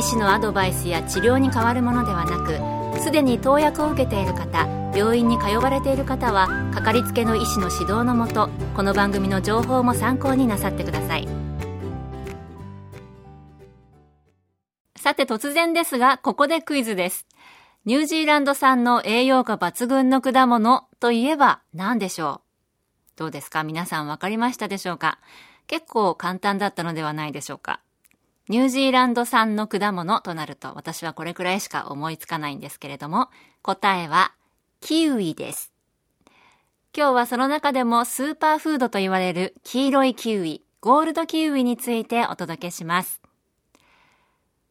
医師のアドバイスや治療に変わるものではなくすでに投薬を受けている方病院に通われている方はかかりつけの医師の指導のもとこの番組の情報も参考になさってください。さて突然ですがここでクイズです。ニュージーランド産の栄養価抜群の果物といえば何でしょう？どうですか？皆さん分かりましたでしょうか？結構簡単だったのではないでしょうか？ニュージーランド産の果物となると私はこれくらいしか思いつかないんですけれども、答えはキウイです。今日はその中でもスーパーフードと言われる黄色いキウイ、ゴールドキウイについてお届けします。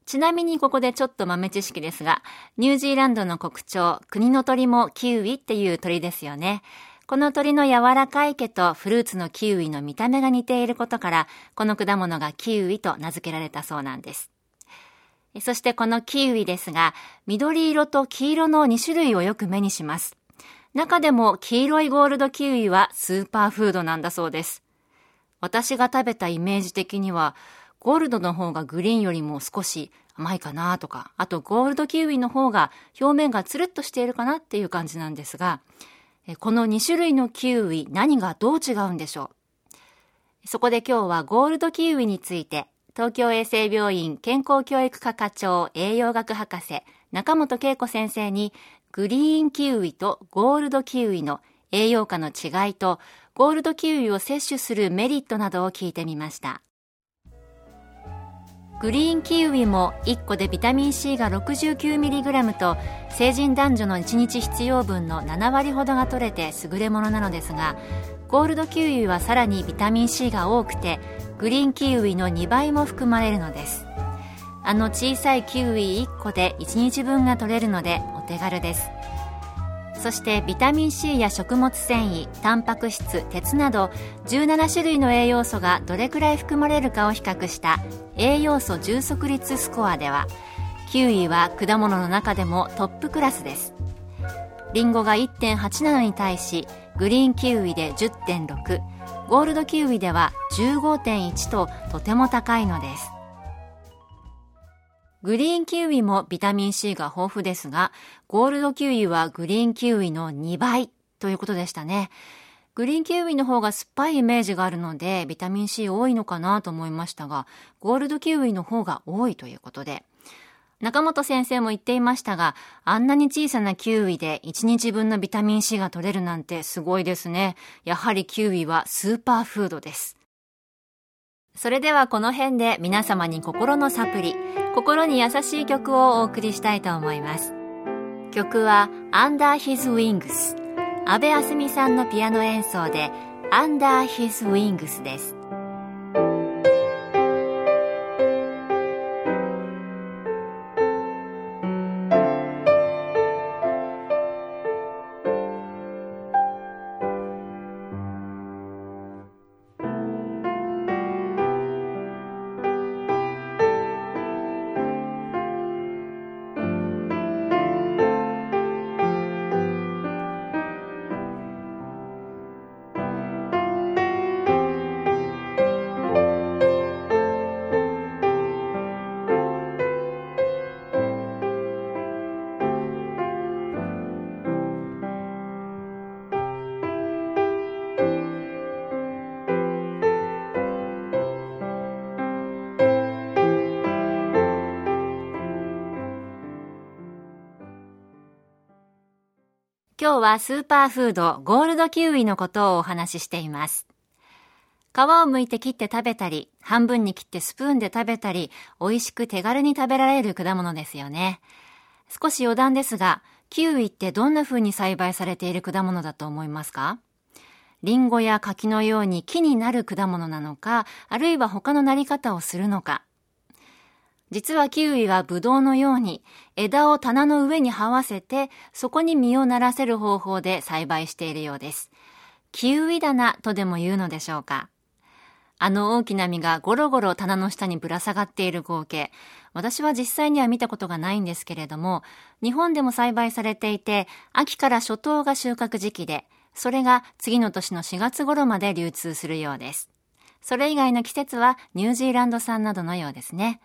ちなみにここでちょっと豆知識ですが、ニュージーランドの国鳥、国の鳥もキウイっていう鳥ですよね。この鳥の柔らかい毛とフルーツのキウイの見た目が似ていることから、この果物がキウイと名付けられたそうなんです。そしてこのキウイですが、緑色と黄色の2種類をよく目にします。中でも黄色いゴールドキウイはスーパーフードなんだそうです。私が食べたイメージ的には、ゴールドの方がグリーンよりも少し甘いかなとか、あとゴールドキウイの方が表面がつるっとしているかなっていう感じなんですが、この2種類のキウイ何がどう違うんでしょう？そこで今日はゴールドキウイについて東京衛生病院健康教育科課長栄養学博士中本恵子先生にグリーンキウイとゴールドキウイの栄養価の違いとゴールドキウイを摂取するメリットなどを聞いてみました。グリーンキウイも1個でビタミン C が 69mg と成人男女の1日必要分の7割ほどが取れて優れものなのですがゴールドキウイはさらにビタミン C が多くてグリーンキウイの2倍も含まれるのです。あの小さいキウイ1個で1日分が取れるのでお手軽です。そしてビタミン C や食物繊維タンパク質鉄など17種類の栄養素がどれくらい含まれるかを比較した栄養素充足率スコアではキウイは果物の中でもトップクラスです。リンゴが1.8なのに対しグリーンキウイで10.6ゴールドキウイでは15.1ととても高いのです。グリーンキウイもビタミン C が豊富ですが、ゴールドキウイはグリーンキウイの2倍ということでしたね。グリーンキウイの方が酸っぱいイメージがあるので、ビタミン C 多いのかなと思いましたが、ゴールドキウイの方が多いということで。中本先生も言っていましたが、あんなに小さなキウイで1日分のビタミン C が取れるなんてすごいですね。やはりキウイはスーパーフードです。それではこの辺で皆様に心のサプリ、心に優しい曲をお送りしたいと思います。曲は Under His Wings 安部あすみさんのピアノ演奏で Under His Wings です。今日はスーパーフードゴールドキウイのことをお話ししています。皮を剥いて切って食べたり、半分に切ってスプーンで食べたり、美味しく手軽に食べられる果物ですよね。少し余談ですが、キウイってどんな風に栽培されている果物だと思いますか？リンゴや柿のように木になる果物なのか、あるいは他のなり方をするのか。実はキウイはブドウのように枝を棚の上に這わせてそこに実をならせる方法で栽培しているようです。キウイ棚とでも言うのでしょうか？あの大きな実がゴロゴロ棚の下にぶら下がっている光景。私は実際には見たことがないんですけれども、日本でも栽培されていて、秋から初冬が収穫時期で、それが次の年の4月頃まで流通するようです。それ以外の季節はニュージーランド産などのようですね。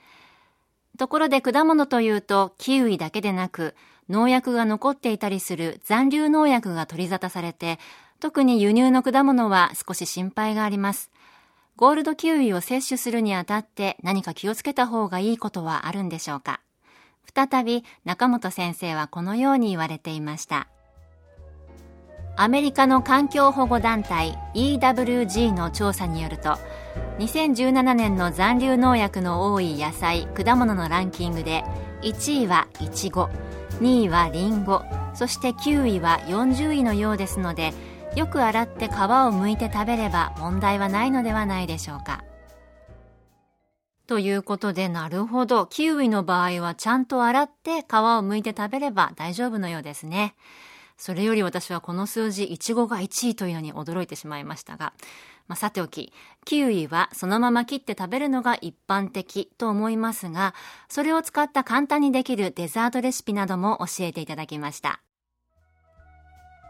ところで果物というとキウイだけでなく農薬が残っていたりする残留農薬が取り沙汰されて特に輸入の果物は少し心配があります。ゴールドキウイを摂取するにあたって何か気をつけた方がいいことはあるんでしょうか再び中本先生はこのように言われていました。アメリカの環境保護団体 EWG の調査によると2017年の残留農薬の多い野菜果物のランキングで1位はイチゴ2位はリンゴそして9位は40位のようですのでよく洗って皮を剥いて食べれば問題はないのではないでしょうか。ということでなるほど。キウイの場合はちゃんと洗って皮を剥いて食べれば大丈夫のようですね。それより私はこの数字、いちごが1位というのに驚いてしまいましたが、まあ、さておき、キウイはそのまま切って食べるのが一般的と思いますが、それを使った簡単にできるデザートレシピなども教えていただきました。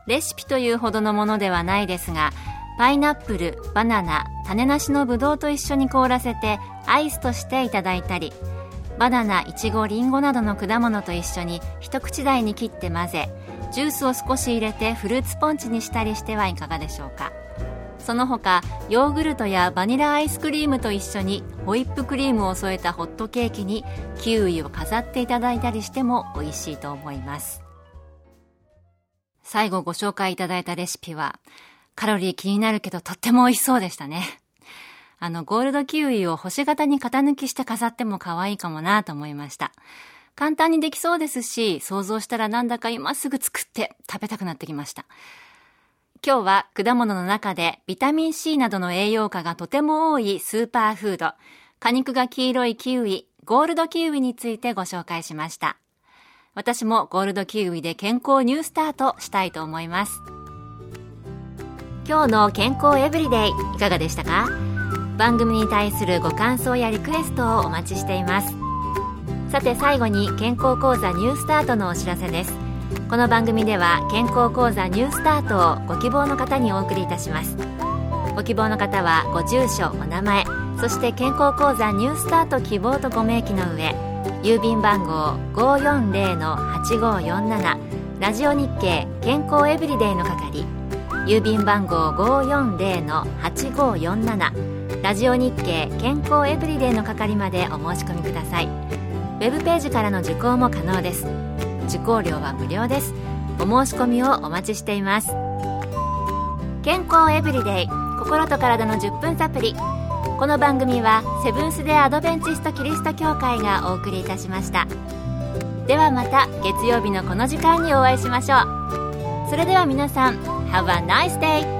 レシピというほどのものではないですが、パイナップル、バナナ、種なしのブドウと一緒に凍らせてアイスとしていただいたり、バナナ、イチゴ、リンゴなどの果物と一緒に一口大に切って混ぜ、ジュースを少し入れてフルーツポンチにしたりしてはいかがでしょうかその他ヨーグルトやバニラアイスクリームと一緒にホイップクリームを添えたホットケーキにキウイを飾っていただいたりしても美味しいと思います。最後ご紹介いただいたレシピはカロリー気になるけどとっても美味しそうでしたね。あのゴールドキウイを星型に型抜きして飾っても可愛いかもなと思いました。簡単にできそうですし、想像したらなんだか今すぐ作って食べたくなってきました。今日は果物の中でビタミン C などの栄養価がとても多いスーパーフード、果肉が黄色いキウイ、ゴールドキウイについてご紹介しました。私もゴールドキウイで健康ニュースタートしたいと思います。今日の健康エブリデイいかがでしたか？番組に対するご感想やリクエストをお待ちしています。さて最後に健康講座ニュースタートのお知らせですこの番組では健康講座ニュースタートをご希望の方にお送りいたします。ご希望の方はご住所お名前そして健康講座ニュースタート希望とご明記の上郵便番号540-8547ラジオ日経健康エブリデイの係郵便番号540-8547ラジオ日経健康エブリデイの係までお申し込みください。ウェブページからの受講も可能です。受講料は無料です。お申し込みをお待ちしています。健康エブリデイ心と体の10分サプリこの番組はセブンス・デ・アドベンチスト・キリスト教会がお送りいたしました。ではまた月曜日のこの時間にお会いしましょう。それでは皆さん Have a nice day!